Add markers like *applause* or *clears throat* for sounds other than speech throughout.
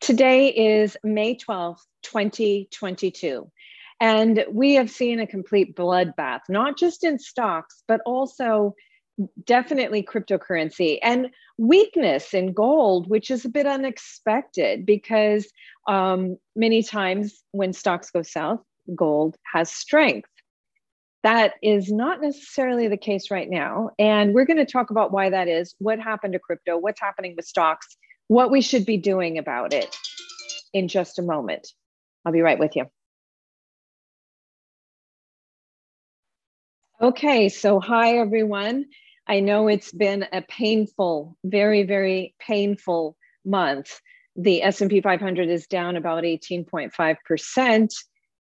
Today is May 12th, 2022. And we have seen a complete bloodbath, not just in stocks, but also definitely cryptocurrency and weakness in gold, which is a bit unexpected because um, many times when stocks go south, gold has strength. That is not necessarily the case right now. And we're going to talk about why that is, what happened to crypto, what's happening with stocks, what we should be doing about it in just a moment. I'll be right with you. Okay, so hi everyone. I know it's been a painful, very very painful month. The S&P 500 is down about 18.5%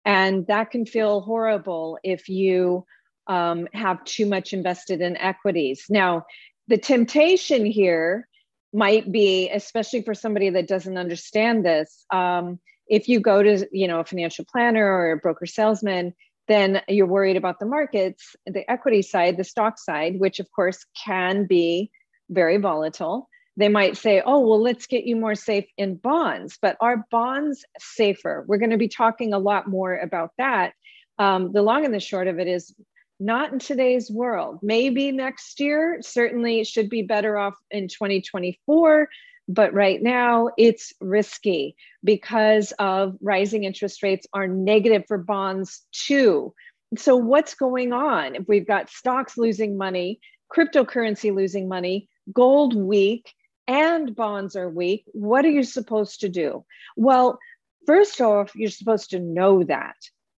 and that can feel horrible if you um, have too much invested in equities. Now, the temptation here might be, especially for somebody that doesn't understand this, um, if you go to you know a financial planner or a broker salesman, then you're worried about the markets, the equity side, the stock side, which of course can be very volatile. They might say, oh, well, let's get you more safe in bonds. But are bonds safer? We're going to be talking a lot more about that. Um, the long and the short of it is not in today's world. Maybe next year, certainly should be better off in 2024. But right now, it's risky because of rising interest rates are negative for bonds too. So, what's going on? If we've got stocks losing money, cryptocurrency losing money, gold weak, and bonds are weak, what are you supposed to do? Well, first off, you're supposed to know that.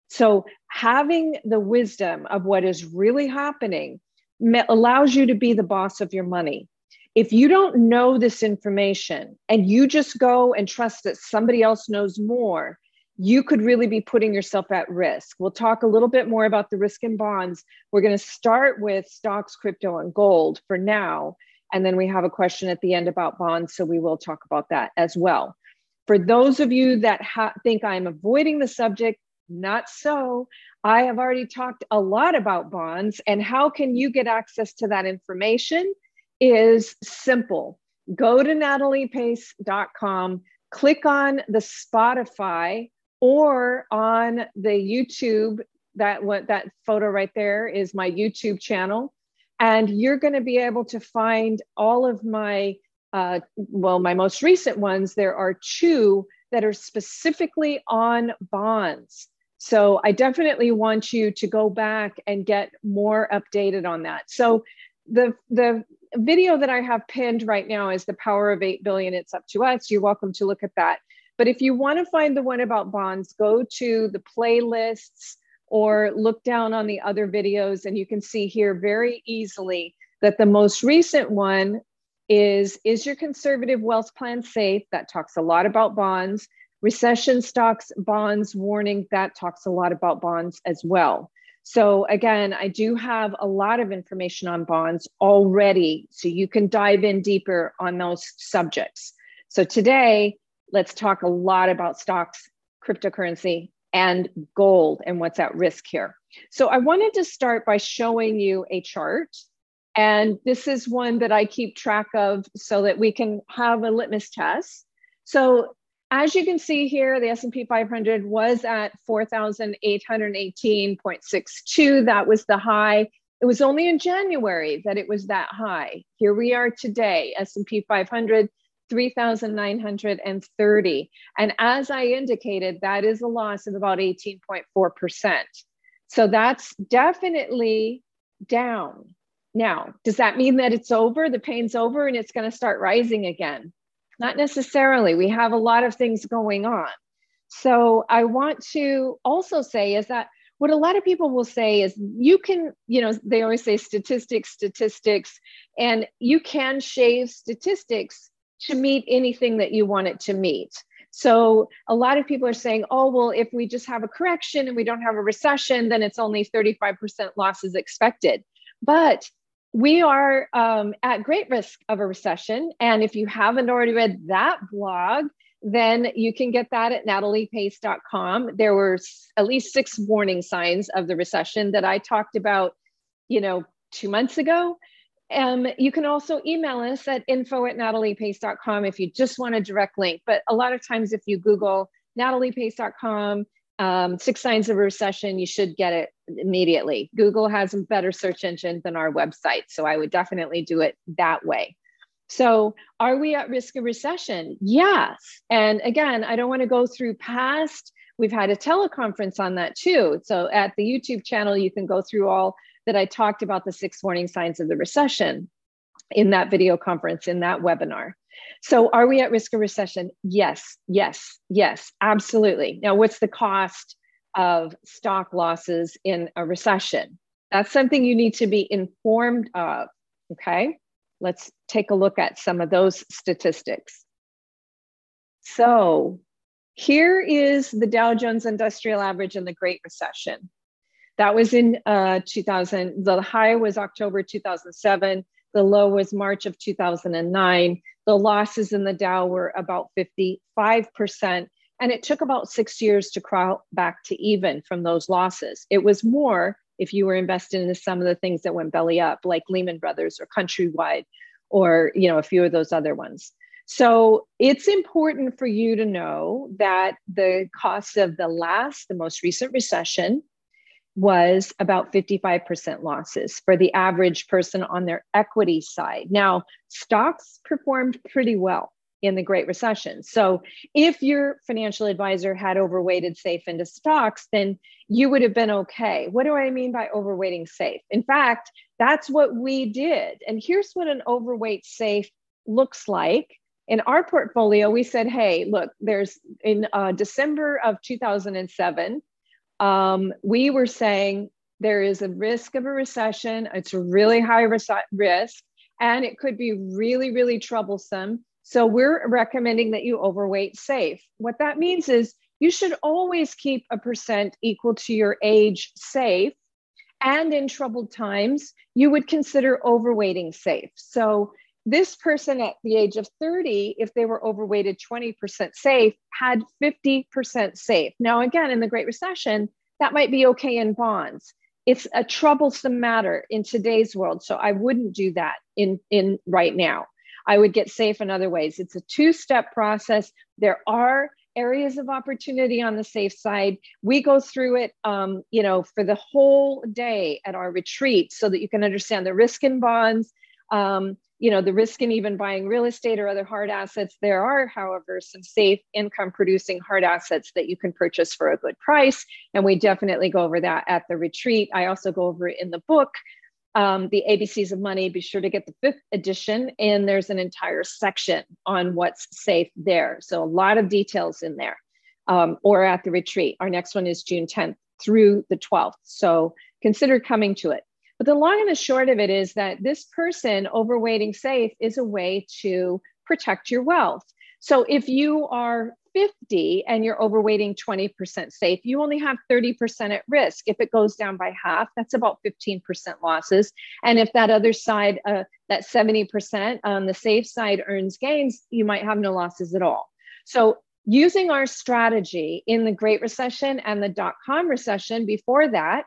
So, having the wisdom of what is really happening allows you to be the boss of your money. If you don't know this information and you just go and trust that somebody else knows more, you could really be putting yourself at risk. We'll talk a little bit more about the risk in bonds. We're going to start with stocks, crypto, and gold for now. And then we have a question at the end about bonds. So we will talk about that as well. For those of you that ha- think I'm avoiding the subject, not so. I have already talked a lot about bonds and how can you get access to that information is simple. Go to nataliepace.com, click on the Spotify or on the YouTube. That what that photo right there is my YouTube channel. And you're going to be able to find all of my, uh, well, my most recent ones. There are two that are specifically on bonds. So I definitely want you to go back and get more updated on that. So the the video that I have pinned right now is the power of 8 billion. It's up to us. You're welcome to look at that. But if you want to find the one about bonds, go to the playlists or look down on the other videos and you can see here very easily that the most recent one is is your conservative wealth plan safe that talks a lot about bonds recession stocks, bonds warning, that talks a lot about bonds as well. So, again, I do have a lot of information on bonds already, so you can dive in deeper on those subjects. So, today, let's talk a lot about stocks, cryptocurrency, and gold and what's at risk here. So, I wanted to start by showing you a chart. And this is one that I keep track of so that we can have a litmus test. So as you can see here, the S&P 500 was at 4,818.62. That was the high. It was only in January that it was that high. Here we are today, S&P 500 3,930. And as I indicated, that is a loss of about 18.4%. So that's definitely down. Now, does that mean that it's over? The pain's over and it's going to start rising again? Not necessarily. We have a lot of things going on. So I want to also say is that what a lot of people will say is you can, you know, they always say statistics, statistics, and you can shave statistics to meet anything that you want it to meet. So a lot of people are saying, oh, well, if we just have a correction and we don't have a recession, then it's only 35% losses expected. But we are um, at great risk of a recession. And if you haven't already read that blog, then you can get that at nataliepace.com. There were at least six warning signs of the recession that I talked about, you know, two months ago. Um, you can also email us at info at nataliepace.com if you just want a direct link. But a lot of times, if you Google nataliepace.com, um, six signs of a recession, you should get it immediately. Google has a better search engine than our website. So I would definitely do it that way. So, are we at risk of recession? Yes. And again, I don't want to go through past. We've had a teleconference on that too. So, at the YouTube channel, you can go through all that I talked about the six warning signs of the recession in that video conference, in that webinar. So, are we at risk of recession? Yes, yes, yes, absolutely. Now, what's the cost of stock losses in a recession? That's something you need to be informed of. Okay, let's take a look at some of those statistics. So, here is the Dow Jones Industrial Average in the Great Recession. That was in uh, 2000. The high was October 2007. The low was March of 2009. The losses in the Dow were about 55%. And it took about six years to crawl back to even from those losses. It was more if you were invested in some of the things that went belly up, like Lehman Brothers or Countrywide, or you know a few of those other ones. So it's important for you to know that the cost of the last, the most recent recession was about 55% losses for the average person on their equity side. Now, stocks performed pretty well in the Great Recession. So, if your financial advisor had overweighted safe into stocks, then you would have been okay. What do I mean by overweighting safe? In fact, that's what we did. And here's what an overweight safe looks like. In our portfolio, we said, hey, look, there's in uh, December of 2007, um, we were saying there is a risk of a recession. It's a really high risk, and it could be really, really troublesome. So we're recommending that you overweight safe. What that means is you should always keep a percent equal to your age safe. And in troubled times, you would consider overweighting safe. So this person at the age of 30, if they were overweighted 20% safe, had 50% safe. Now, again, in the Great Recession, that might be okay in bonds. It's a troublesome matter in today's world. So I wouldn't do that in, in right now. I would get safe in other ways. It's a two-step process. There are areas of opportunity on the safe side. We go through it, um, you know, for the whole day at our retreat so that you can understand the risk in bonds, um, you know the risk in even buying real estate or other hard assets there are however some safe income producing hard assets that you can purchase for a good price. And we definitely go over that at the retreat. I also go over it in the book. Um, the abcs of money be sure to get the fifth edition and there's an entire section on what's safe there. So a lot of details in there um, or at the retreat. Our next one is june 10th through the 12th so consider coming to it but the long and the short of it is that this person overweighting safe is a way to protect your wealth. So if you are 50 and you're overweighting 20% safe, you only have 30% at risk. If it goes down by half, that's about 15% losses. And if that other side, uh, that 70% on the safe side earns gains, you might have no losses at all. So using our strategy in the Great Recession and the dot com recession before that,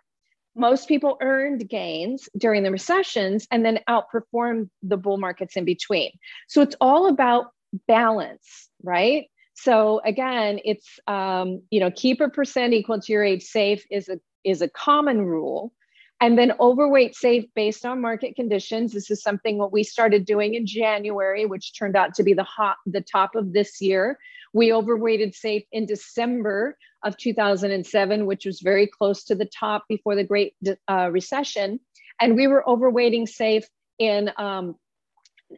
most people earned gains during the recessions and then outperformed the bull markets in between. So it's all about balance, right? So again, it's um, you know keep a percent equal to your age safe is a is a common rule, and then overweight safe based on market conditions. This is something what we started doing in January, which turned out to be the hot the top of this year. We overweighted safe in December of 2007, which was very close to the top before the Great uh, Recession. And we were overweighting safe in um,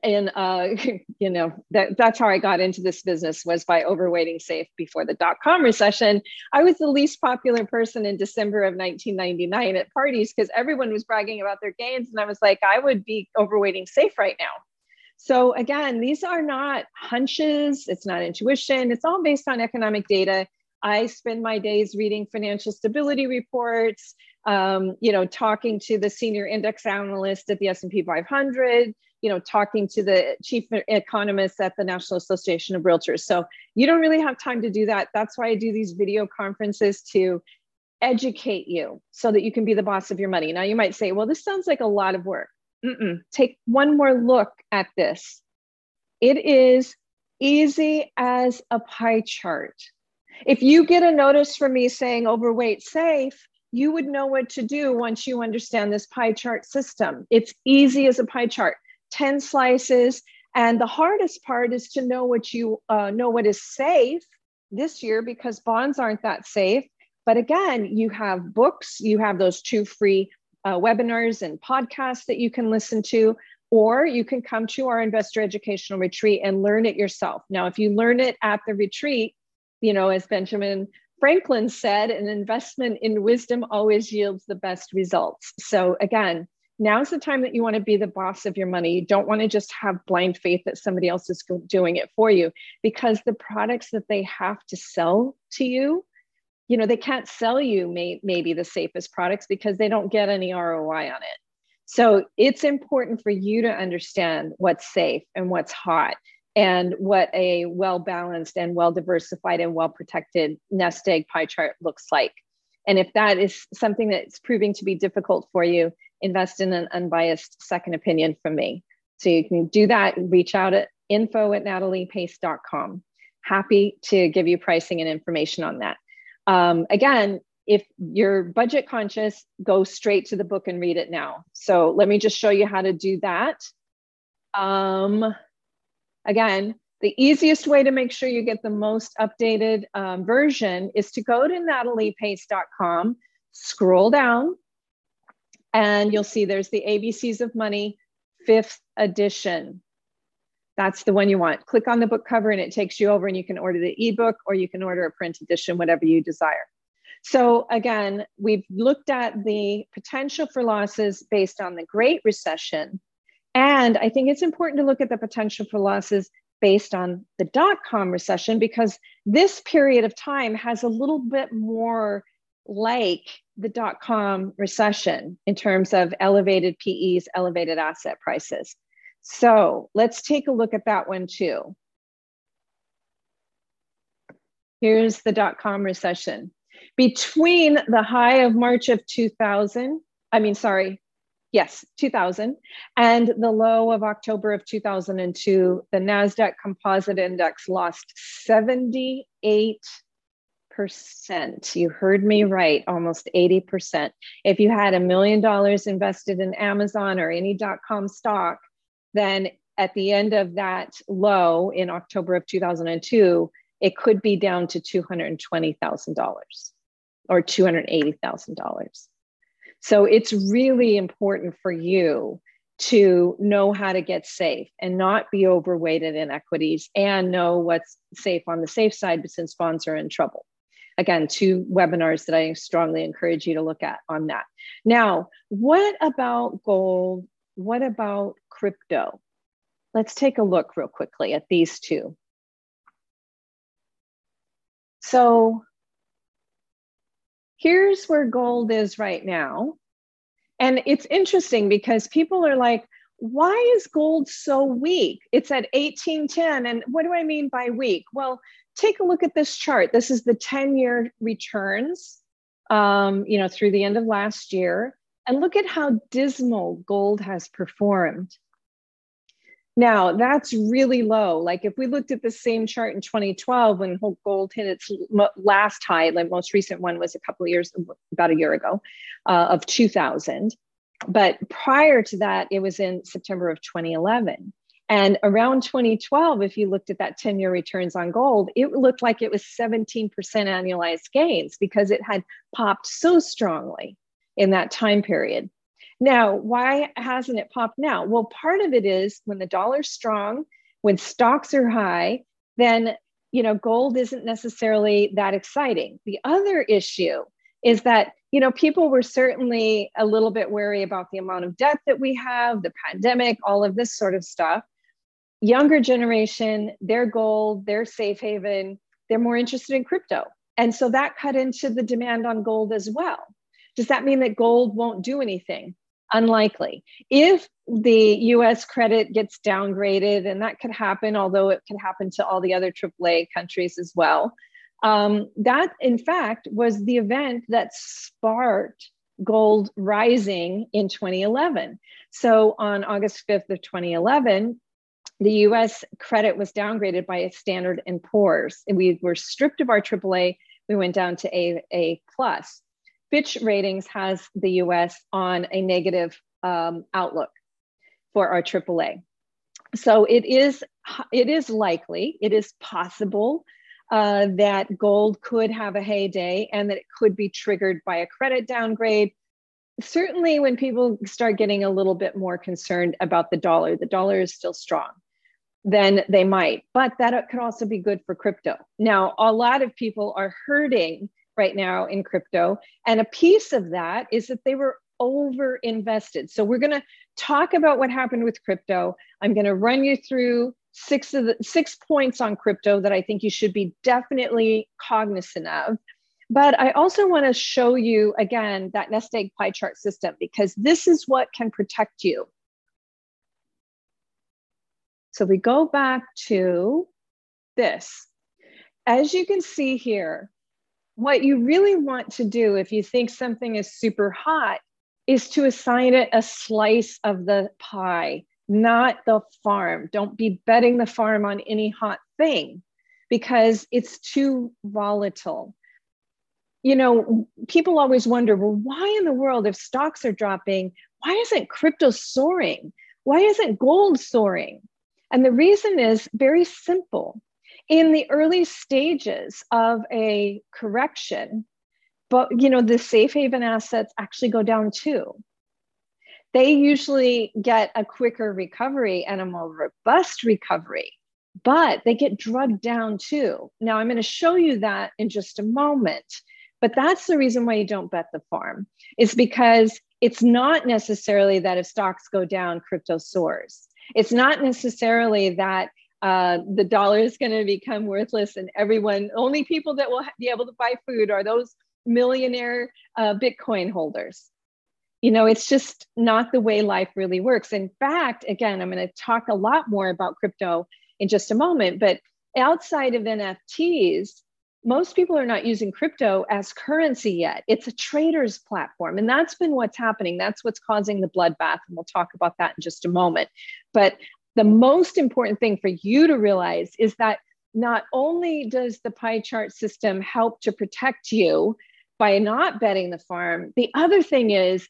in uh, *laughs* you know that that's how I got into this business was by overweighting safe before the dot com recession. I was the least popular person in December of 1999 at parties because everyone was bragging about their gains, and I was like, I would be overweighting safe right now. So again, these are not hunches. It's not intuition. It's all based on economic data I spend my days reading financial stability reports, um, you know, talking to the senior index analyst at the S&P 500, you know, talking to the chief economist at the National Association of Realtors. So you don't really have time to do that. That's why I do these video conferences to educate you so that you can be the boss of your money. Now you might say, well, this sounds like a lot of work. Take one more look at this. It is easy as a pie chart. If you get a notice from me saying overweight safe, you would know what to do once you understand this pie chart system. It's easy as a pie chart, 10 slices. And the hardest part is to know what you uh, know what is safe this year because bonds aren't that safe. But again, you have books, you have those two free uh, webinars and podcasts that you can listen to, or you can come to our investor educational retreat and learn it yourself. Now, if you learn it at the retreat, you know, as Benjamin Franklin said, an investment in wisdom always yields the best results. So, again, now's the time that you want to be the boss of your money. You don't want to just have blind faith that somebody else is doing it for you because the products that they have to sell to you you know they can't sell you may, maybe the safest products because they don't get any roi on it. So it's important for you to understand what's safe and what's hot and what a well balanced and well diversified and well protected nest egg pie chart looks like. And if that is something that's proving to be difficult for you invest in an unbiased second opinion from me. So you can do that reach out at info at nataliepace.com happy to give you pricing and information on that um, again, if you're budget conscious, go straight to the book and read it now. So let me just show you how to do that. Um, again, the easiest way to make sure you get the most updated um, version is to go to nataliepace.com, scroll down, and you'll see there's the ABCs of Money, fifth edition. That's the one you want. Click on the book cover and it takes you over and you can order the ebook or you can order a print edition, whatever you desire. So again, we've looked at the potential for losses based on the Great Recession. And I think it's important to look at the potential for losses based on the dot com recession because this period of time has a little bit more like the dot com recession in terms of elevated PEs, elevated asset prices. So let's take a look at that one too. Here's the dot com recession. Between the high of March of 2000, I mean, sorry, yes, 2000, and the low of October of 2002, the NASDAQ Composite Index lost 78 percent. You heard me right, almost 80%. If you had a million dollars invested in Amazon or any dot com stock, then at the end of that low in October of 2002, it could be down to $220,000 or $280,000. So it's really important for you to know how to get safe and not be overweighted in equities and know what's safe on the safe side since bonds are in trouble. Again, two webinars that I strongly encourage you to look at on that. Now, what about gold what about crypto? Let's take a look real quickly at these two. So here's where gold is right now. And it's interesting because people are like, why is gold so weak? It's at 1810. And what do I mean by weak? Well, take a look at this chart. This is the 10 year returns, um, you know, through the end of last year. And look at how dismal gold has performed. Now, that's really low. Like if we looked at the same chart in 2012 when gold hit its last high, the most recent one was a couple of years, about a year ago, uh, of 2000. But prior to that, it was in September of 2011. And around 2012, if you looked at that 10 year returns on gold, it looked like it was 17% annualized gains because it had popped so strongly in that time period. Now, why hasn't it popped now? Well, part of it is when the dollar's strong, when stocks are high, then you know gold isn't necessarily that exciting. The other issue is that you know people were certainly a little bit wary about the amount of debt that we have, the pandemic, all of this sort of stuff. Younger generation, their gold, their safe haven, they're more interested in crypto. And so that cut into the demand on gold as well. Does that mean that gold won't do anything? Unlikely. If the US credit gets downgraded, and that could happen, although it could happen to all the other AAA countries as well, um, that in fact was the event that sparked gold rising in 2011. So on August 5th of 2011, the US credit was downgraded by a Standard and Poor's. And we were stripped of our AAA. We went down to A, A plus. Fitch Ratings has the US on a negative um, outlook for our AAA. So it is it is likely, it is possible uh, that gold could have a heyday and that it could be triggered by a credit downgrade. Certainly, when people start getting a little bit more concerned about the dollar, the dollar is still strong, then they might. But that could also be good for crypto. Now, a lot of people are hurting right now in crypto. And a piece of that is that they were over invested. So we're going to talk about what happened with crypto. I'm going to run you through six of the six points on crypto that I think you should be definitely cognizant of. But I also want to show you again that nest egg pie chart system because this is what can protect you. So we go back to this. As you can see here, what you really want to do if you think something is super hot is to assign it a slice of the pie, not the farm. Don't be betting the farm on any hot thing because it's too volatile. You know, people always wonder well, why in the world, if stocks are dropping, why isn't crypto soaring? Why isn't gold soaring? And the reason is very simple. In the early stages of a correction, but you know the safe haven assets actually go down too. They usually get a quicker recovery and a more robust recovery but they get drugged down too. Now i'm going to show you that in just a moment but that's the reason why you don't bet the farm is because it's not necessarily that if stocks go down crypto soars. It's not necessarily that uh, the dollar is going to become worthless and everyone only people that will be able to buy food are those millionaire uh, Bitcoin holders. You know, it's just not the way life really works. In fact, again, I'm going to talk a lot more about crypto in just a moment, but outside of NFTs, most people are not using crypto as currency yet. It's a trader's platform. And that's been what's happening. That's what's causing the bloodbath. And we'll talk about that in just a moment. But the most important thing for you to realize is that not only does the pie chart system help to protect you by not betting the farm. The other thing is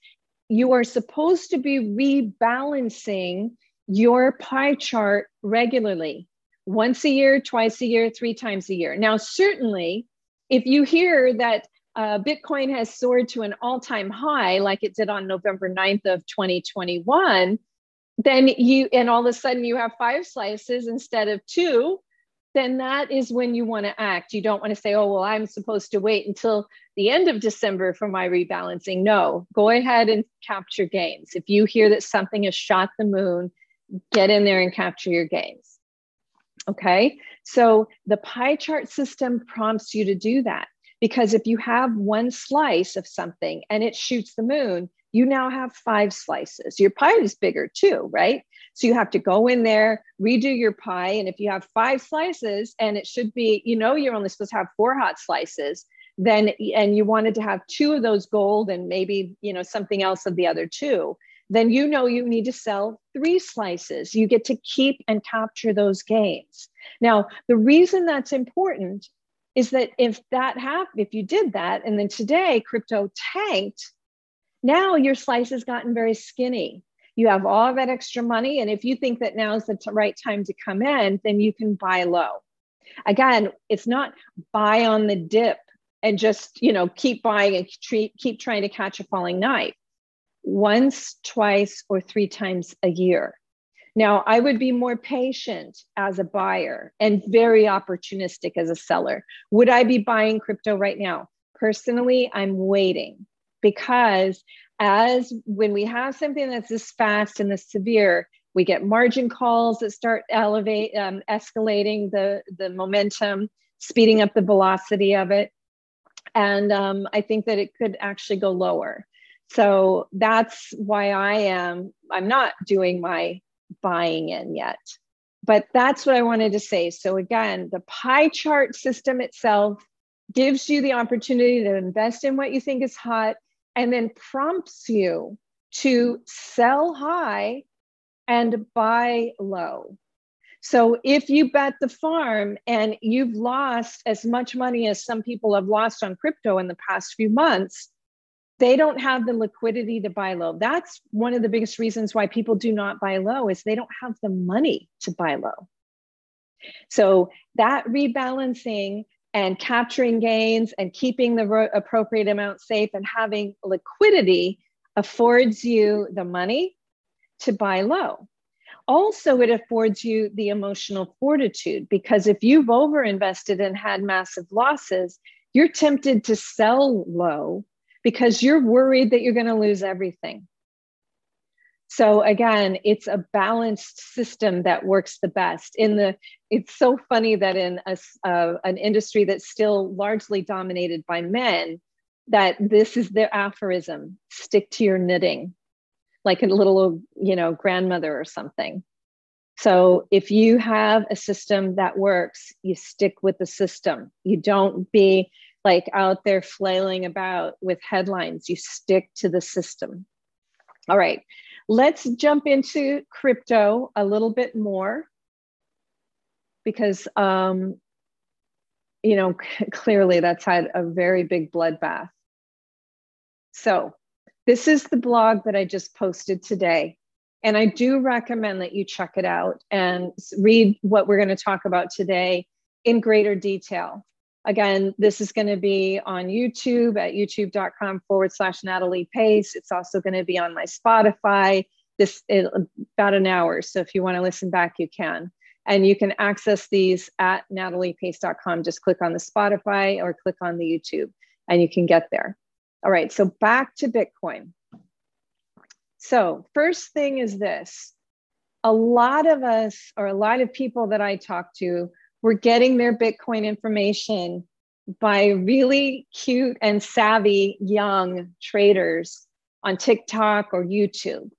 you are supposed to be rebalancing your pie chart regularly, once a year, twice a year, three times a year. Now, certainly, if you hear that uh, Bitcoin has soared to an all time high, like it did on November 9th of 2021, then you, and all of a sudden you have five slices instead of two, then that is when you want to act. You don't want to say, oh, well, I'm supposed to wait until the end of December for my rebalancing. No, go ahead and capture gains. If you hear that something has shot the moon, get in there and capture your gains. Okay, so the pie chart system prompts you to do that because if you have one slice of something and it shoots the moon, you now have five slices. Your pie is bigger too, right? So you have to go in there, redo your pie. And if you have five slices and it should be, you know, you're only supposed to have four hot slices, then, and you wanted to have two of those gold and maybe, you know, something else of the other two, then you know you need to sell three slices. You get to keep and capture those gains. Now, the reason that's important is that if that happened, if you did that, and then today crypto tanked, now your slice has gotten very skinny you have all that extra money. And if you think that now is the t- right time to come in, then you can buy low. Again, it's not buy on the dip and just, you know, keep buying and keep trying to catch a falling knife once, twice, or three times a year. Now, I would be more patient as a buyer and very opportunistic as a seller. Would I be buying crypto right now? Personally, I'm waiting because as when we have something that's this fast and this severe, we get margin calls that start elevate, um, escalating the the momentum, speeding up the velocity of it, and um, I think that it could actually go lower. So that's why I am. I'm not doing my buying in yet, but that's what I wanted to say. So again, the pie chart system itself gives you the opportunity to invest in what you think is hot and then prompts you to sell high and buy low. So if you bet the farm and you've lost as much money as some people have lost on crypto in the past few months, they don't have the liquidity to buy low. That's one of the biggest reasons why people do not buy low is they don't have the money to buy low. So that rebalancing and capturing gains and keeping the ro- appropriate amount safe and having liquidity affords you the money to buy low. Also, it affords you the emotional fortitude because if you've overinvested and had massive losses, you're tempted to sell low because you're worried that you're going to lose everything. So again, it's a balanced system that works the best. In the, it's so funny that in a, uh, an industry that's still largely dominated by men, that this is their aphorism: stick to your knitting, like a little, you know, grandmother or something. So if you have a system that works, you stick with the system. You don't be like out there flailing about with headlines. You stick to the system. All right, let's jump into crypto a little bit more because, um, you know, *laughs* clearly that's had a very big bloodbath. So, this is the blog that I just posted today. And I do recommend that you check it out and read what we're going to talk about today in greater detail. Again, this is going to be on YouTube at youtube.com forward slash Natalie Pace. It's also going to be on my Spotify. This is about an hour. So if you want to listen back, you can. And you can access these at nataliepace.com. Just click on the Spotify or click on the YouTube and you can get there. All right, so back to Bitcoin. So, first thing is this a lot of us, or a lot of people that I talk to, were getting their Bitcoin information by really cute and savvy young traders on TikTok or YouTube.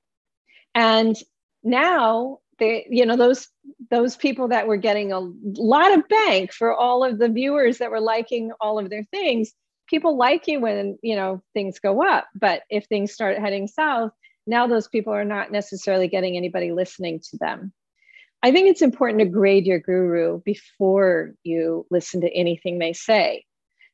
And now they, you know, those those people that were getting a lot of bank for all of the viewers that were liking all of their things, people like you when you know things go up. But if things start heading south, now those people are not necessarily getting anybody listening to them. I think it's important to grade your guru before you listen to anything they say.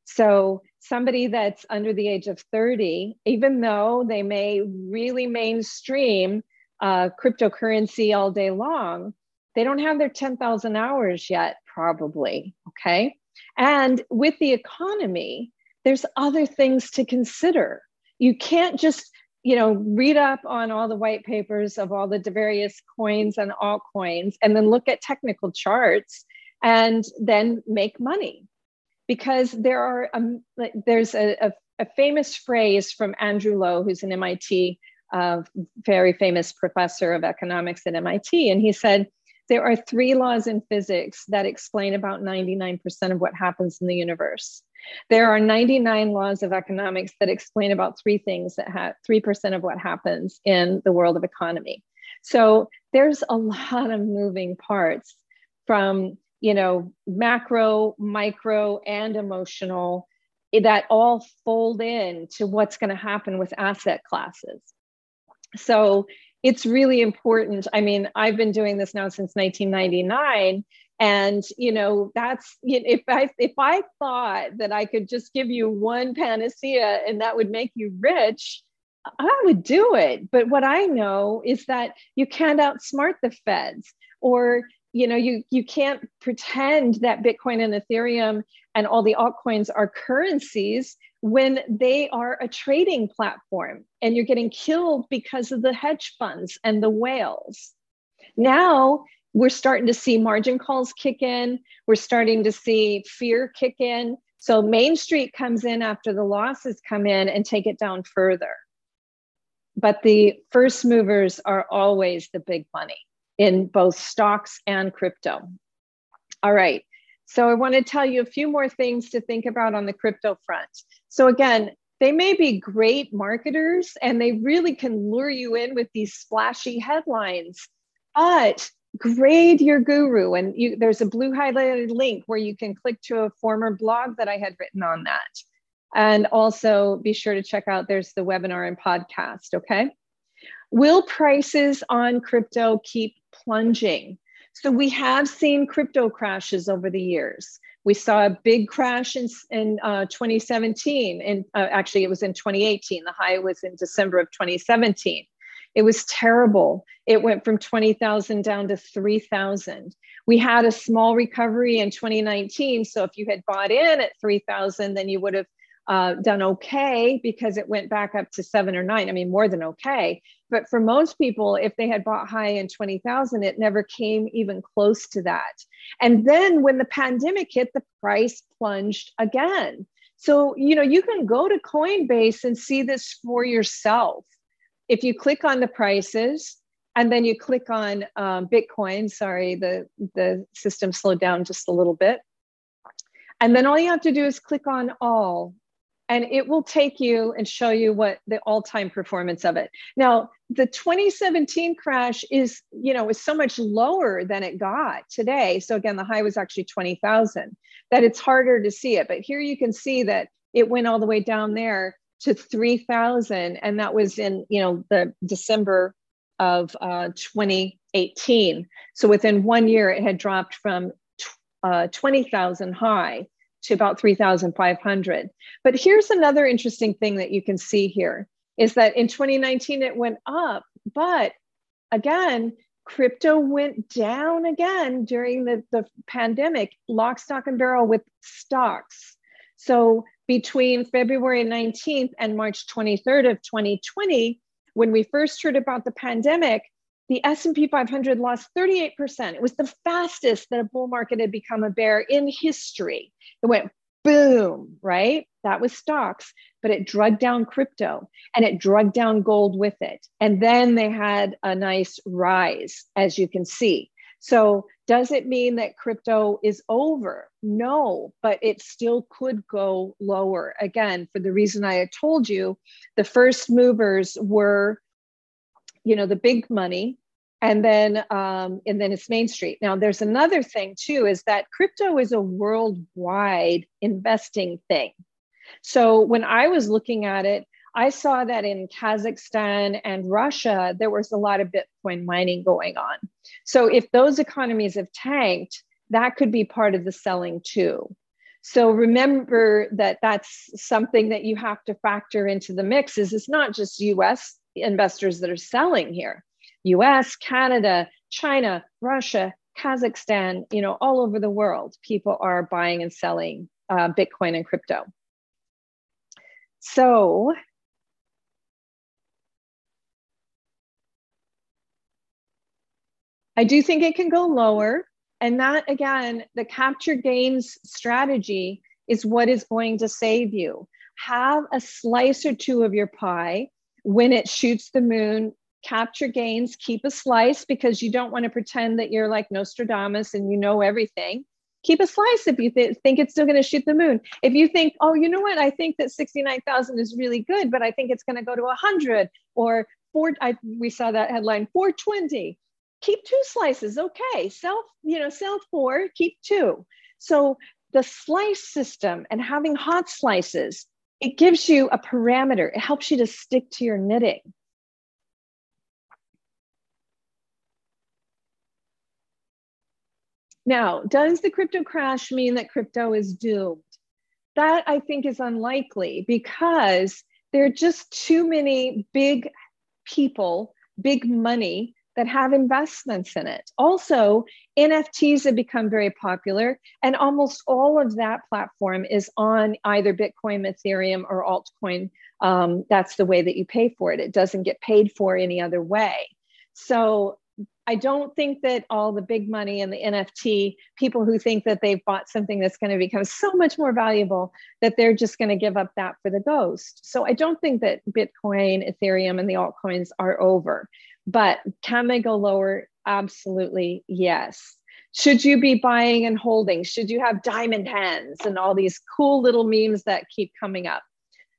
So, somebody that's under the age of 30, even though they may really mainstream uh, cryptocurrency all day long, they don't have their 10,000 hours yet, probably. Okay. And with the economy, there's other things to consider. You can't just you know, read up on all the white papers of all the various coins and altcoins, and then look at technical charts and then make money. Because there are, um, there's a, a, a, famous phrase from Andrew Lo, who's an MIT, uh, very famous professor of economics at MIT, and he said, there are three laws in physics that explain about 99% of what happens in the universe. There are 99 laws of economics that explain about three things that have 3% of what happens in the world of economy. So there's a lot of moving parts from, you know, macro, micro, and emotional eh, that all fold in to what's going to happen with asset classes. So it's really important. I mean, I've been doing this now since 1999 and you know that's if i if i thought that i could just give you one panacea and that would make you rich i would do it. But what i know is that you can't outsmart the feds or you know you you can't pretend that bitcoin and ethereum and all the altcoins are currencies when they are a trading platform and you're getting killed because of the hedge funds and the whales. Now we're starting to see margin calls kick in. We're starting to see fear kick in. So Main Street comes in after the losses come in and take it down further. But the first movers are always the big money in both stocks and crypto. All right. So I want to tell you a few more things to think about on the crypto front. So again, they may be great marketers and they really can lure you in with these splashy headlines, but grade your guru and you, there's a blue highlighted link where you can click to a former blog that i had written on that And also be sure to check out there's the webinar and podcast, okay? Will prices on crypto keep plunging? So we have seen crypto crashes over the years. We saw a big crash in, in uh, 2017, and uh, actually it was in 2018. The high was in December of 2017. It was terrible. It went from 20,000 down to 3,000. We had a small recovery in 2019. So if you had bought in at 3,000, then you would have uh, done okay because it went back up to seven or nine. I mean, more than okay. But for most people, if they had bought high in 20,000, it never came even close to that. And then when the pandemic hit, the price plunged again. So, you know, you can go to Coinbase and see this for yourself. If you click on the prices, and then you click on um, Bitcoin. Sorry, the the system slowed down just a little bit. And then all you have to do is click on all, and it will take you and show you what the all-time performance of it. Now, the 2017 crash is, you know, is so much lower than it got today. So again, the high was actually 20,000. That it's harder to see it, but here you can see that it went all the way down there to 3,000, and that was in, you know, the December of uh, 2018. So within one year, it had dropped from uh, 20,000 high to about 3,500. But here's another interesting thing that you can see here is that in 2019 it went up, but again, crypto went down again during the, the pandemic, lock, stock, and barrel with stocks. So between February 19th and March 23rd of 2020, when we first heard about the pandemic, the S&P 500 lost 38%. It was the fastest that a bull market had become a bear in history. It went boom, right? That was stocks, but it drug down crypto and it drug down gold with it. And then they had a nice rise, as you can see. So, does it mean that crypto is over? No, but it still could go lower. Again, for the reason I had told you, the first movers were, you know, the big money, and then um, and then it's Main Street. Now, there's another thing too, is that crypto is a worldwide investing thing. So when I was looking at it, I saw that in Kazakhstan and Russia, there was a lot of Bitcoin mining going on. So if those economies have tanked, that could be part of the selling too. So remember that that's something that you have to factor into the mix is it's not just US investors that are selling here. US, Canada, China, Russia, Kazakhstan, you know, all over the world, people are buying and selling uh, Bitcoin and crypto. So I do think it can go lower. And that, again, the capture gains strategy is what is going to save you. Have a slice or two of your pie. When it shoots the moon, capture gains, keep a slice because you don't want to pretend that you're like Nostradamus and you know everything. Keep a slice if you th- think it's still going to shoot the moon. If you think, oh, you know what, I think that 69,000 is really good, but I think it's going to go to 100 or four, I, we saw that headline 420 keep two slices okay. Sell you know sell four keep two. So the slice system and having hot slices it gives you a parameter. It helps you to stick to your knitting. Now does the crypto crash mean that crypto is doomed? That i think is unlikely because there are just too many big people big money that have investments in it. Also, NFTs have become very popular, and almost all of that platform is on either Bitcoin, Ethereum, or altcoin. Um, that's the way that you pay for it. It doesn't get paid for any other way. So I don't think that all the big money and the NFT people who think that they've bought something that's going to become so much more valuable that they're just going to give up that for the ghost. So I don't think that Bitcoin, Ethereum, and the altcoins are over. But can they go lower? Absolutely, yes. Should you be buying and holding? Should you have diamond hands and all these cool little memes that keep coming up?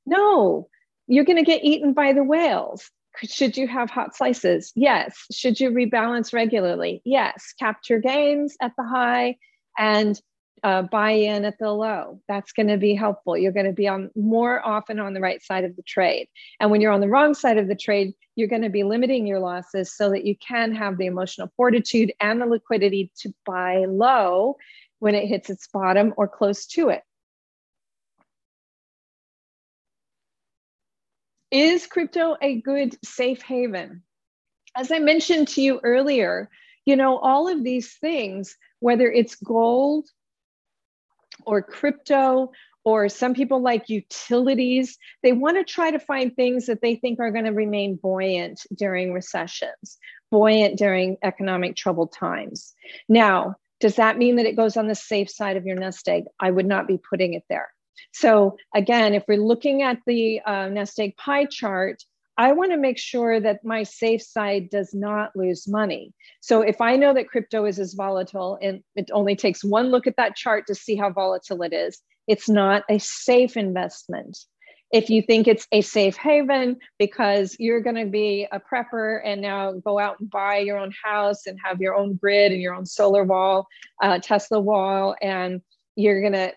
No, you're going to get eaten by the whales. Should you have hot slices? Yes. Should you rebalance regularly? Yes. Capture gains at the high and uh, buy in at the low. That's going to be helpful. You're going to be on more often on the right side of the trade. And when you're on the wrong side of the trade, you're going to be limiting your losses so that you can have the emotional fortitude and the liquidity to buy low when it hits its bottom or close to it. Is crypto a good safe haven? As I mentioned to you earlier, you know, all of these things, whether it's gold or crypto, or some people like utilities, they want to try to find things that they think are going to remain buoyant during recessions, buoyant during economic troubled times. Now, does that mean that it goes on the safe side of your nest egg? I would not be putting it there. So, again, if we're looking at the uh, nest egg pie chart, I want to make sure that my safe side does not lose money. So if I know that crypto is as volatile and it only takes one look at that chart to see how volatile it is, it's not a safe investment. If you think it's a safe haven because you're going to be a prepper and now go out and buy your own house and have your own grid and your own solar wall, uh, Tesla wall, and you're going to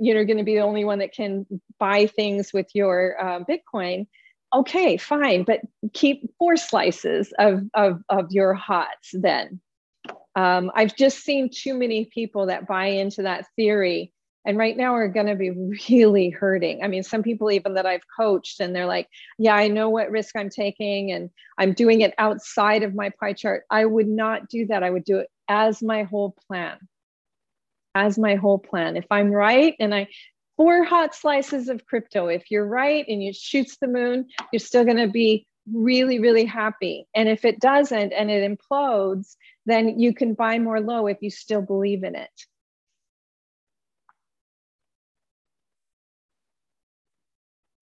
you're going to be the only one that can buy things with your uh, Bitcoin okay, fine, but keep four slices of, of, of your hots then. Um, I've just seen too many people that buy into that theory and right now are going to be really hurting. I mean, some people even that I've coached and they're like, yeah, I know what risk I'm taking and I'm doing it outside of my pie chart. I would not do that. I would do it as my whole plan. As my whole plan. If I'm right and I four hot slices of crypto. If you're right and it shoots the moon, you're still going to be really, really happy. And if it doesn't and it implodes, then you can buy more low if you still believe in it.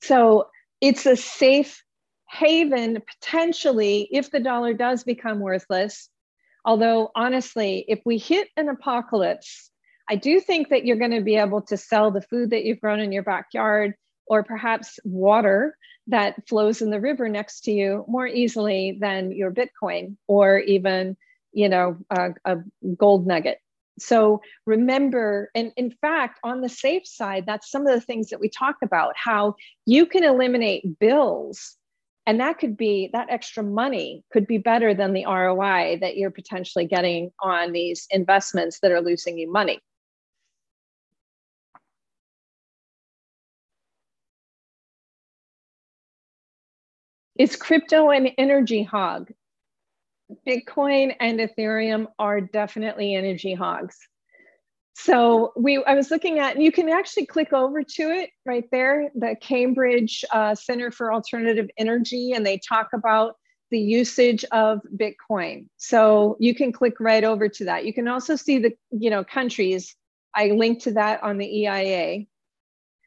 So it's a safe haven potentially if the dollar does become worthless. Although, honestly, if we hit an apocalypse, I do think that you're going to be able to sell the food that you've grown in your backyard or perhaps water that flows in the river next to you more easily than your Bitcoin or even, you know, a, a gold nugget. So remember, and in fact, on the safe side, that's some of the things that we talk about how you can eliminate bills. And that could be that extra money could be better than the ROI that you're potentially getting on these investments that are losing you money. Is crypto an energy hog? Bitcoin and Ethereum are definitely energy hogs. So we, I was looking at, you can actually click over to it right there, the Cambridge uh, Center for Alternative Energy, and they talk about the usage of Bitcoin. So you can click right over to that. You can also see the, you know, countries. I linked to that on the EIA,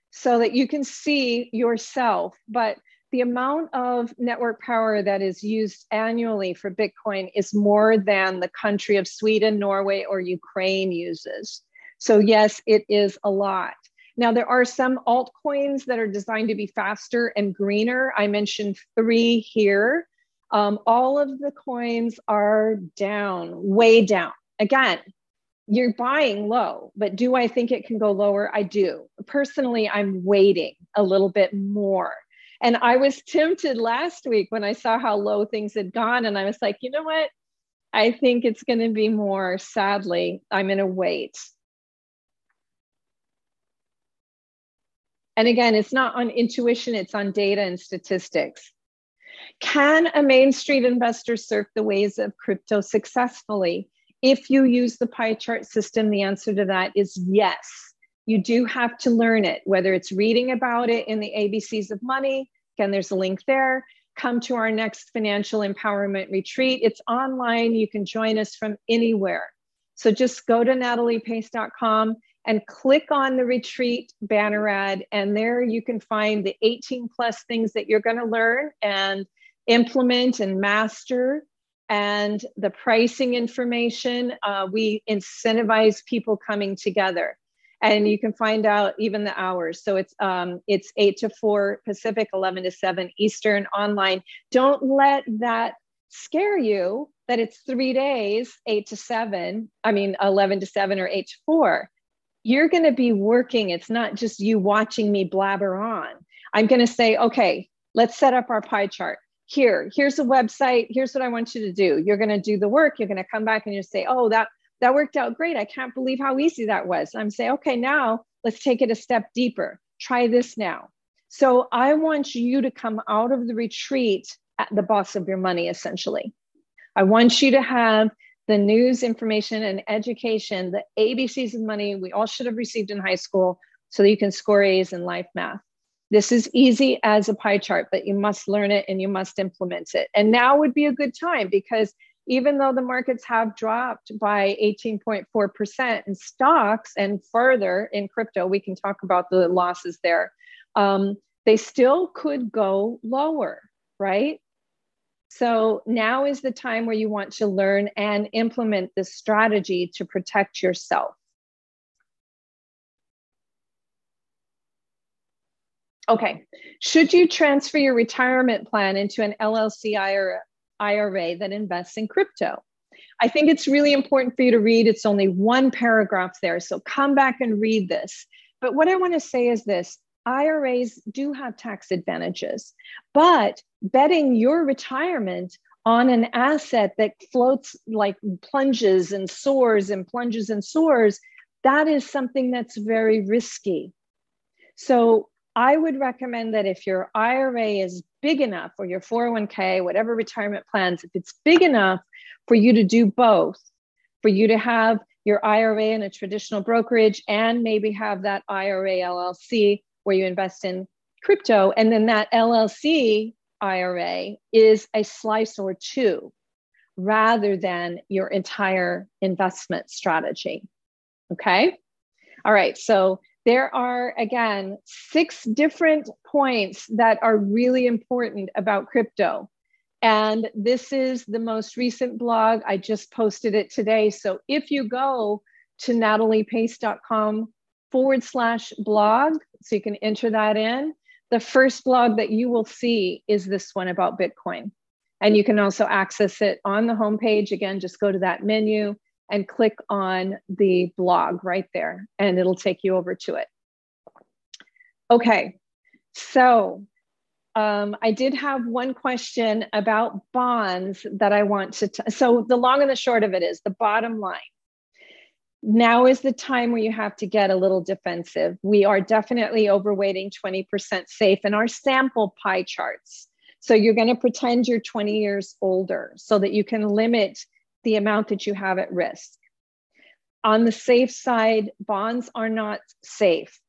so that you can see yourself. But the amount of network power that is used annually for Bitcoin is more than the country of Sweden, Norway, or Ukraine uses. So, yes, it is a lot. Now, there are some altcoins that are designed to be faster and greener. I mentioned three here. Um, all of the coins are down, way down. Again, you're buying low, but do I think it can go lower? I do. Personally, I'm waiting a little bit more and I was tempted last week when I saw how low things had gone. And I was like, you know what? I think it's going to be more, sadly, I'm going to wait. And again, it's not on intuition, it's on data and statistics. Can a Main Street investor surf the waves of crypto successfully? If you use the pie chart system, the answer to that is yes you do have to learn it, whether it's reading about it in the ABCs of money. Again, there's a link there. Come to our next financial empowerment retreat. It's online. You can join us from anywhere. So just go to nataliepace.com and click on the retreat banner ad. And there you can find the 18 plus things that you're going to learn and implement and master and the pricing information. Uh, we incentivize people coming together and you can find out even the hours. So it's um, it's eight to four Pacific, eleven to seven Eastern online. Don't let that scare you that it's three days, eight to seven. I mean, eleven to seven or eight to four. you're going to be working. It's not just you watching me blabber on. I'm going to say, okay, let's set up our pie chart. Here, here's a website. Here's what I want you to do. You're going to do the work. You're going to come back and you say, oh, that that worked out great. I can't believe how easy that was. I'm saying, okay, now let's take it a step deeper. Try this now. So I want you to come out of the retreat at the boss of your money, essentially. I want you to have the news, information, and education, the ABCs of money we all should have received in high school so that you can score A's in life math. This is easy as a pie chart, but you must learn it and you must implement it. And now would be a good time because even though the markets have dropped by 18.4% in stocks and further in crypto, we can talk about the losses there. Um, they still could go lower, right? So now is the time where you want to learn and implement this strategy to protect yourself. Okay, should you transfer your retirement plan into an LLC IRA, IRA that invests in crypto? I think it's really important for you to read. It's only one paragraph there, so come back and read this. But what I want to say is this IRAs do have tax advantages, but betting your retirement on an asset that floats like plunges and soars and plunges and soars, that is something that's very risky. So I would recommend that if your IRA is big enough or your 401k, whatever retirement plans, if it's big enough for you to do both, for you to have your IRA in a traditional brokerage and maybe have that IRA LLC where you invest in crypto. And then that LLC IRA is a slice or two rather than your entire investment strategy. Okay. All right. So there are, again, six different points that are really important about crypto. And this is the most recent blog. I just posted it today. So if you go to nataliepace.com forward slash blog. So you can enter that in. The first blog that you will see is this one about Bitcoin. And you can also access it on the homepage. Again, just go to that menu and click on the blog right there, and it'll take you over to it. Okay, so um, I did have one question about bonds that I want to. T- so the long and the short of it is the bottom line now is the time where you have to get a little defensive. We are definitely overweighting 20% safe in our sample pie charts. So you're going to pretend you're 20 years older so that you can limit the amount that you have at risk. On the safe side, bonds are not safe.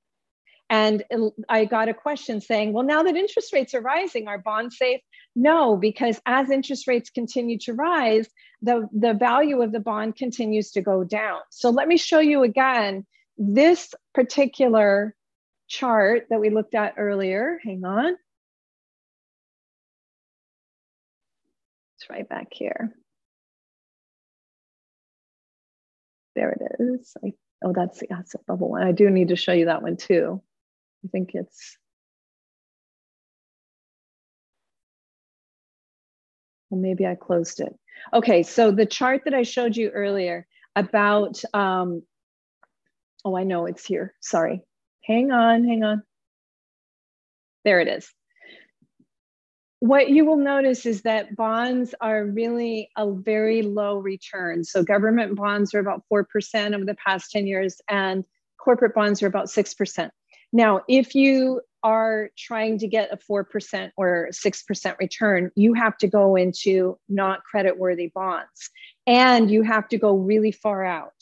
And I got a question saying, well, now that interest rates are rising, are bonds safe? No, because as interest rates continue to rise, the, the value of the bond continues to go down. So let me show you again this particular chart that we looked at earlier. Hang on. It's right back here. There it is. I, oh, that's the asset bubble one. I do need to show you that one too. I think it's well, maybe I closed it. Okay, so the chart that I showed you earlier about, um, oh, I know it's here. Sorry. Hang on, hang on. There it is. What you will notice is that bonds are really a very low return. So government bonds are about 4% over the past 10 years, and corporate bonds are about 6%. Now, if you are trying to get a 4% or 6% return, you have to go into not credit-worthy bonds and you have to go really far out.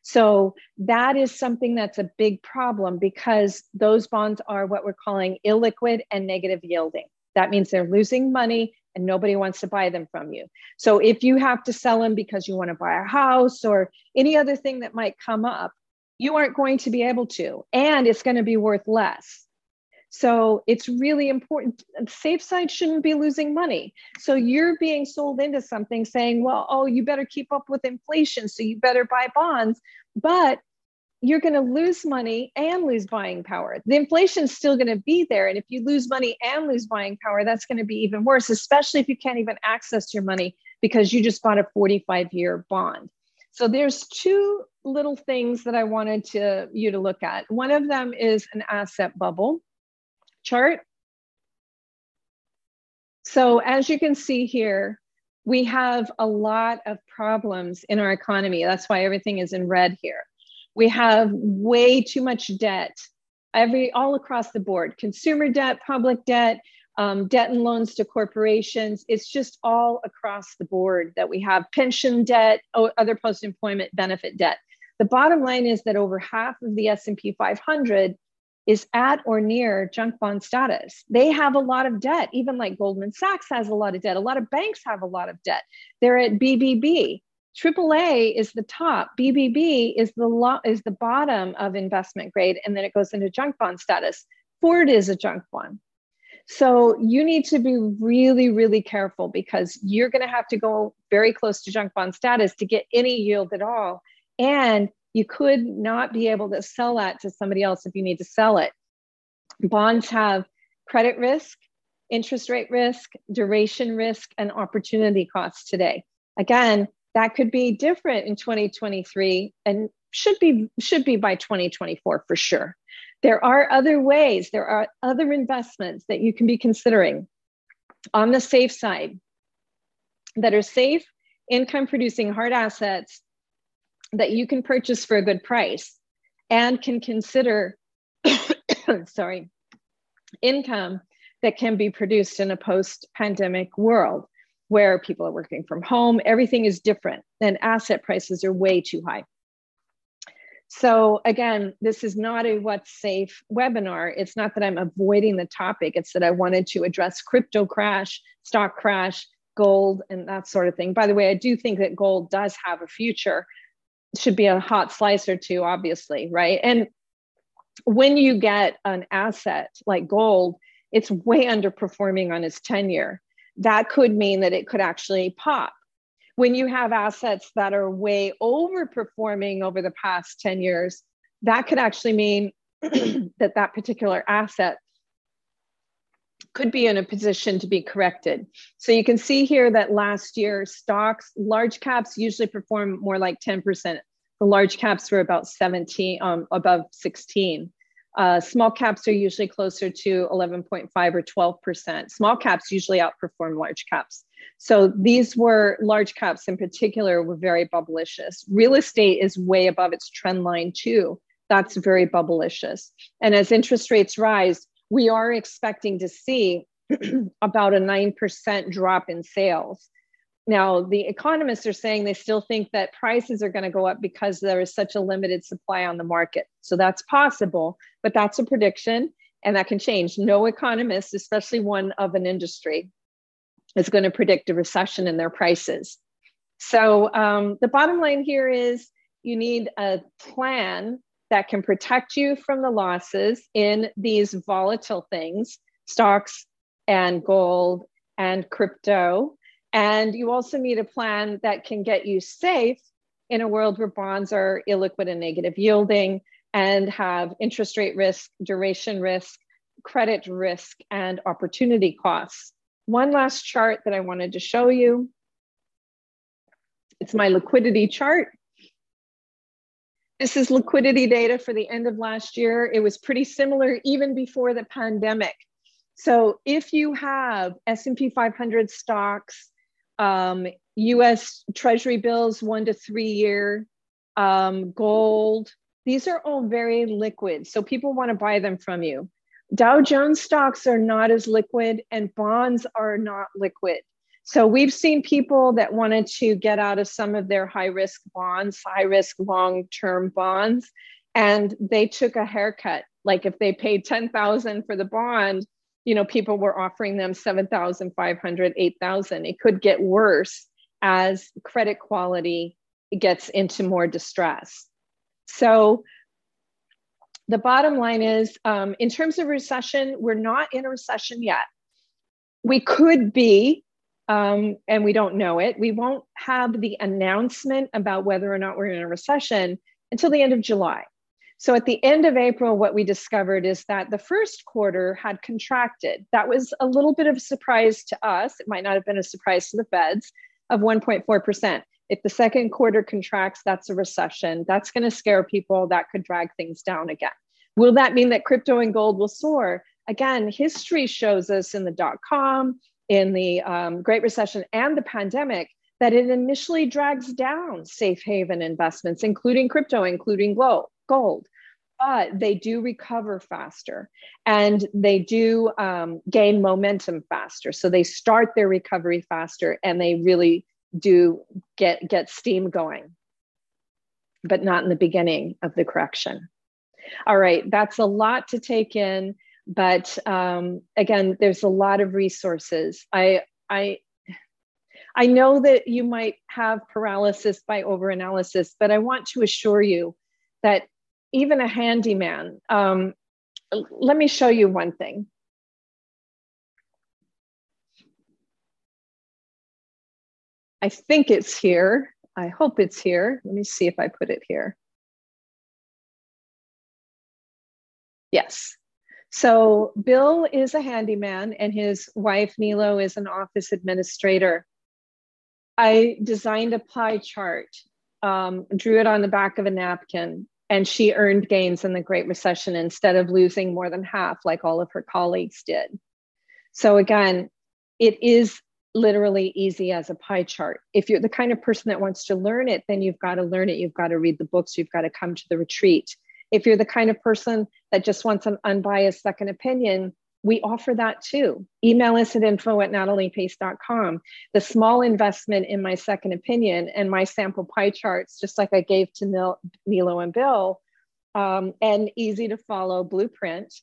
So that is something that's a big problem because those bonds are what we're calling illiquid and negative yielding. That means they're losing money and nobody wants to buy them from you. So if you have to sell them because you want to buy a house or any other thing that might come up, you aren't going to be able to, and it's going to be worth less. So it's really important. Safe side shouldn't be losing money. So you're being sold into something saying, well, oh, you better keep up with inflation. So you better buy bonds. But you're going to lose money and lose buying power. The inflation is still going to be there. And if you lose money and lose buying power, that's going to be even worse, especially if you can't even access your money because you just bought a 45 year bond. So there's two little things that I wanted to you to look at. One of them is an asset bubble chart. So as you can see here, we have a lot of problems in our economy. That's why everything is in red here. We have way too much debt, every all across the board. Consumer debt, public debt, um, debt and loans to corporations. It's just all across the board that we have pension debt, other post-employment benefit debt. The bottom line is that over half of the S&P 500 is at or near junk bond status. They have a lot of debt, even like Goldman Sachs has a lot of debt. A lot of banks have a lot of debt. They're at BBB. AAA is the top. BBB is the lo- is the bottom of investment grade, and then it goes into junk bond status. Ford is a junk bond. So you need to be really, really careful because you're going to have to go very close to junk bond status to get any yield at all. And you could not be able to sell that to somebody else if you need to sell it. Bonds have credit risk, interest rate risk, duration risk, and opportunity costs today. Again, that could be different in 2023 and should be should be by 2024 for sure. There are other ways, there are other investments that you can be considering on the safe side that are safe, income producing hard assets that you can purchase for a good price and can consider *coughs* sorry income that can be produced in a post pandemic world where people are working from home everything is different and asset prices are way too high. So again this is not a what's safe webinar. It's not that i'm avoiding the topic. It's that i wanted to address crypto crash stock crash gold and that sort of thing. By the way i do think that gold does have a future. Should be a hot slice or two, obviously, right? And when you get an asset like gold, it's way underperforming on its tenure. That could mean that it could actually pop. When you have assets that are way overperforming over the past 10 years, that could actually mean *clears throat* that that particular asset could be in a position to be corrected. So you can see here that last year stocks, large caps usually perform more like 10%. The large caps were about 17, um, above 16. Uh, small caps are usually closer to 11.5 or 12%. Small caps usually outperform large caps. So these were large caps in particular were very bubblicious. Real estate is way above its trend line too. That's very bubblicious. And as interest rates rise, we are expecting to see *clears throat* about a 9% drop in sales. Now, the economists are saying they still think that prices are going to go up because there is such a limited supply on the market. So that's possible, but that's a prediction and that can change. No economist, especially one of an industry, is going to predict a recession in their prices. So um, the bottom line here is you need a plan that can protect you from the losses in these volatile things, stocks and gold and crypto. And you also need a plan that can get you safe in a world where bonds are illiquid and negative yielding and have interest rate risk, duration risk, credit risk, and opportunity costs. One last chart that I wanted to show you. It's my liquidity chart. This is liquidity data for the end of last year. It was pretty similar even before the pandemic. So if you have S&P 500 stocks, um, U.S. Treasury bills, one to three year, um, gold, these are all very liquid. So people want to buy them from you. Dow Jones stocks are not as liquid, and bonds are not liquid. So we've seen people that wanted to get out of some of their high risk bonds, high risk long term bonds, and they took a haircut. Like if they paid 10,000 for the bond, you know, people were offering them 7,500, 8,000. It could get worse as credit quality gets into more distress. So the bottom line is um, in terms of recession, we're not in a recession yet. We could be um, and we don't know it. We won't have the announcement about whether or not we're in a recession until the end of July. So at the end of April, what we discovered is that the first quarter had contracted. That was a little bit of a surprise to us. It might not have been a surprise to the feds of 1.4%. If the second quarter contracts, that's a recession. That's going to scare people. That could drag things down again. Will that mean that crypto and gold will soar? Again, history shows us in the dot com, in the um, Great Recession, and the pandemic that it initially drags down safe haven investments, including crypto, including gold. Gold, but they do recover faster and they do um, gain momentum faster. So they start their recovery faster and they really do get, get steam going, but not in the beginning of the correction. All right, that's a lot to take in, but um, again, there's a lot of resources. I, I I know that you might have paralysis by overanalysis, but I want to assure you that even a handyman, um, let me show you one thing. I think it's here. I hope it's here. Let me see if I put it here. Yes. So Bill is a handyman and his wife Nilo is an office administrator. I designed a pie chart, um, drew it on the back of a napkin, and she earned gains in the Great Recession instead of losing more than half, like all of her colleagues did. So, again, it is literally easy as a pie chart. If you're the kind of person that wants to learn it, then you've got to learn it. You've got to read the books, you've got to come to the retreat. If you're the kind of person that just wants an unbiased second opinion, we offer that too. Email us at info at nataliepace.com. The small investment in my second opinion and my sample pie charts, just like I gave to Nil, Nilo and Bill, um, and easy to follow blueprint.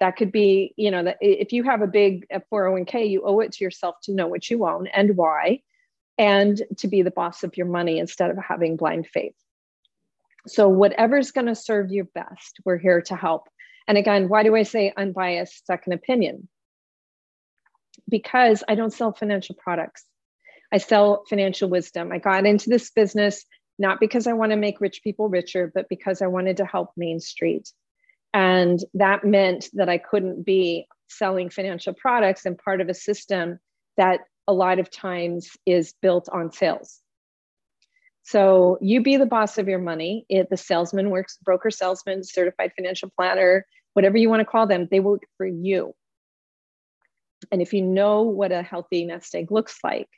That could be, you know, that if you have a big 401k, you owe it to yourself to know what you own and why, and to be the boss of your money instead of having blind faith. So, whatever's going to serve you best, we're here to help. And again, why do I say unbiased second opinion? Because I don't sell financial products. I sell financial wisdom. I got into this business not because I want to make rich people richer, but because I wanted to help Main Street. And that meant that I couldn't be selling financial products and part of a system that a lot of times is built on sales. So you be the boss of your money. It, the salesman works, broker salesman, certified financial planner, whatever you want to call them, they work for you. And if you know what a healthy nest egg looks like,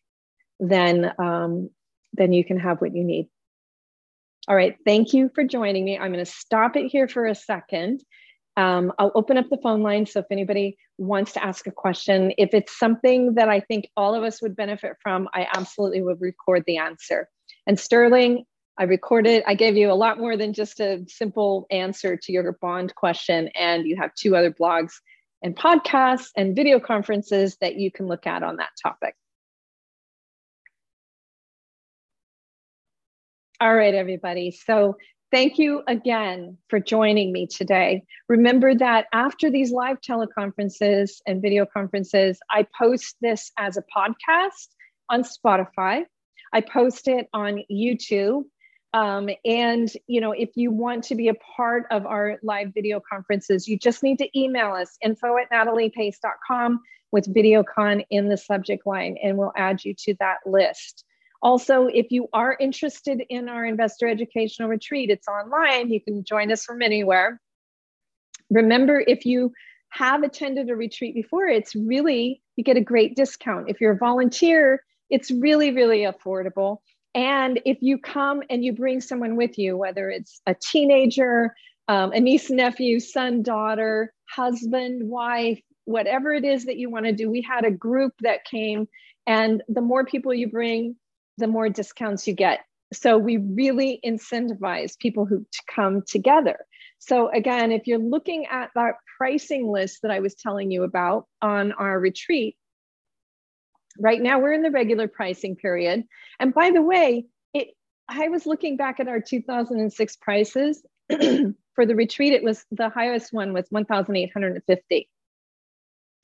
then um, then you can have what you need. All right, thank you for joining me. I'm going to stop it here for a second. Um, I'll open up the phone line. So if anybody wants to ask a question, if it's something that I think all of us would benefit from, I absolutely would record the answer. And Sterling, I recorded, I gave you a lot more than just a simple answer to your bond question. And you have two other blogs and podcasts and video conferences that you can look at on that topic. All right, everybody. So thank you again for joining me today. Remember that after these live teleconferences and video conferences, I post this as a podcast on Spotify. I post it on YouTube um, and you know, if you want to be a part of our live video conferences, you just need to email us info at nataliepace.com with VideoCon in the subject line, and we'll add you to that list. Also, if you are interested in our investor educational retreat, it's online. You can join us from anywhere. Remember, if you have attended a retreat before, it's really, you get a great discount. If you're a volunteer, it's really, really affordable. And if you come and you bring someone with you, whether it's a teenager, um, a niece, nephew, son, daughter, husband, wife, whatever it is that you want to do, we had a group that came, and the more people you bring, the more discounts you get. So we really incentivize people who to come together. So again, if you're looking at that pricing list that I was telling you about on our retreat, Right now, we're in the regular pricing period. And by the way, it, I was looking back at our 2006 prices *clears throat* for the retreat. It was the highest one was 1,850.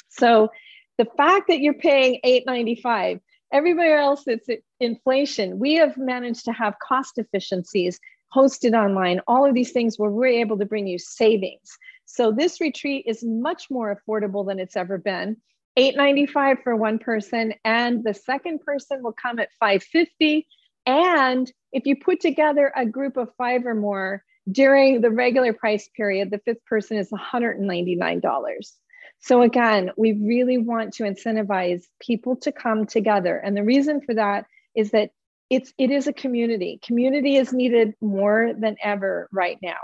So the fact that you're paying 895, everywhere else it's inflation. We have managed to have cost efficiencies hosted online, all of these things where we're able to bring you savings. So this retreat is much more affordable than it's ever been. 895 for one person and the second person will come at 550 And if you put together a group of five or more during the regular price period, the fifth person is $199. So again, we really want to incentivize people to come together. And the reason for that is that it's it is a community. Community is needed more than ever right now.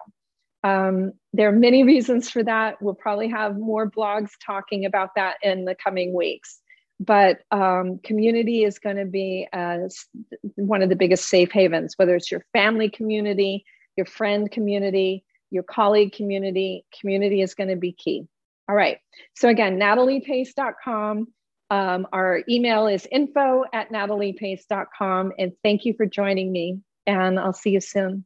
Um, there are many reasons for that. We'll probably have more blogs talking about that in the coming weeks. But um, community is going to be uh, one of the biggest safe havens, whether it's your family community, your friend community, your colleague community. Community is going to be key. All right. So again, nataliepace.com. Um, our email is info at nataliepace.com. And thank you for joining me. And I'll see you soon.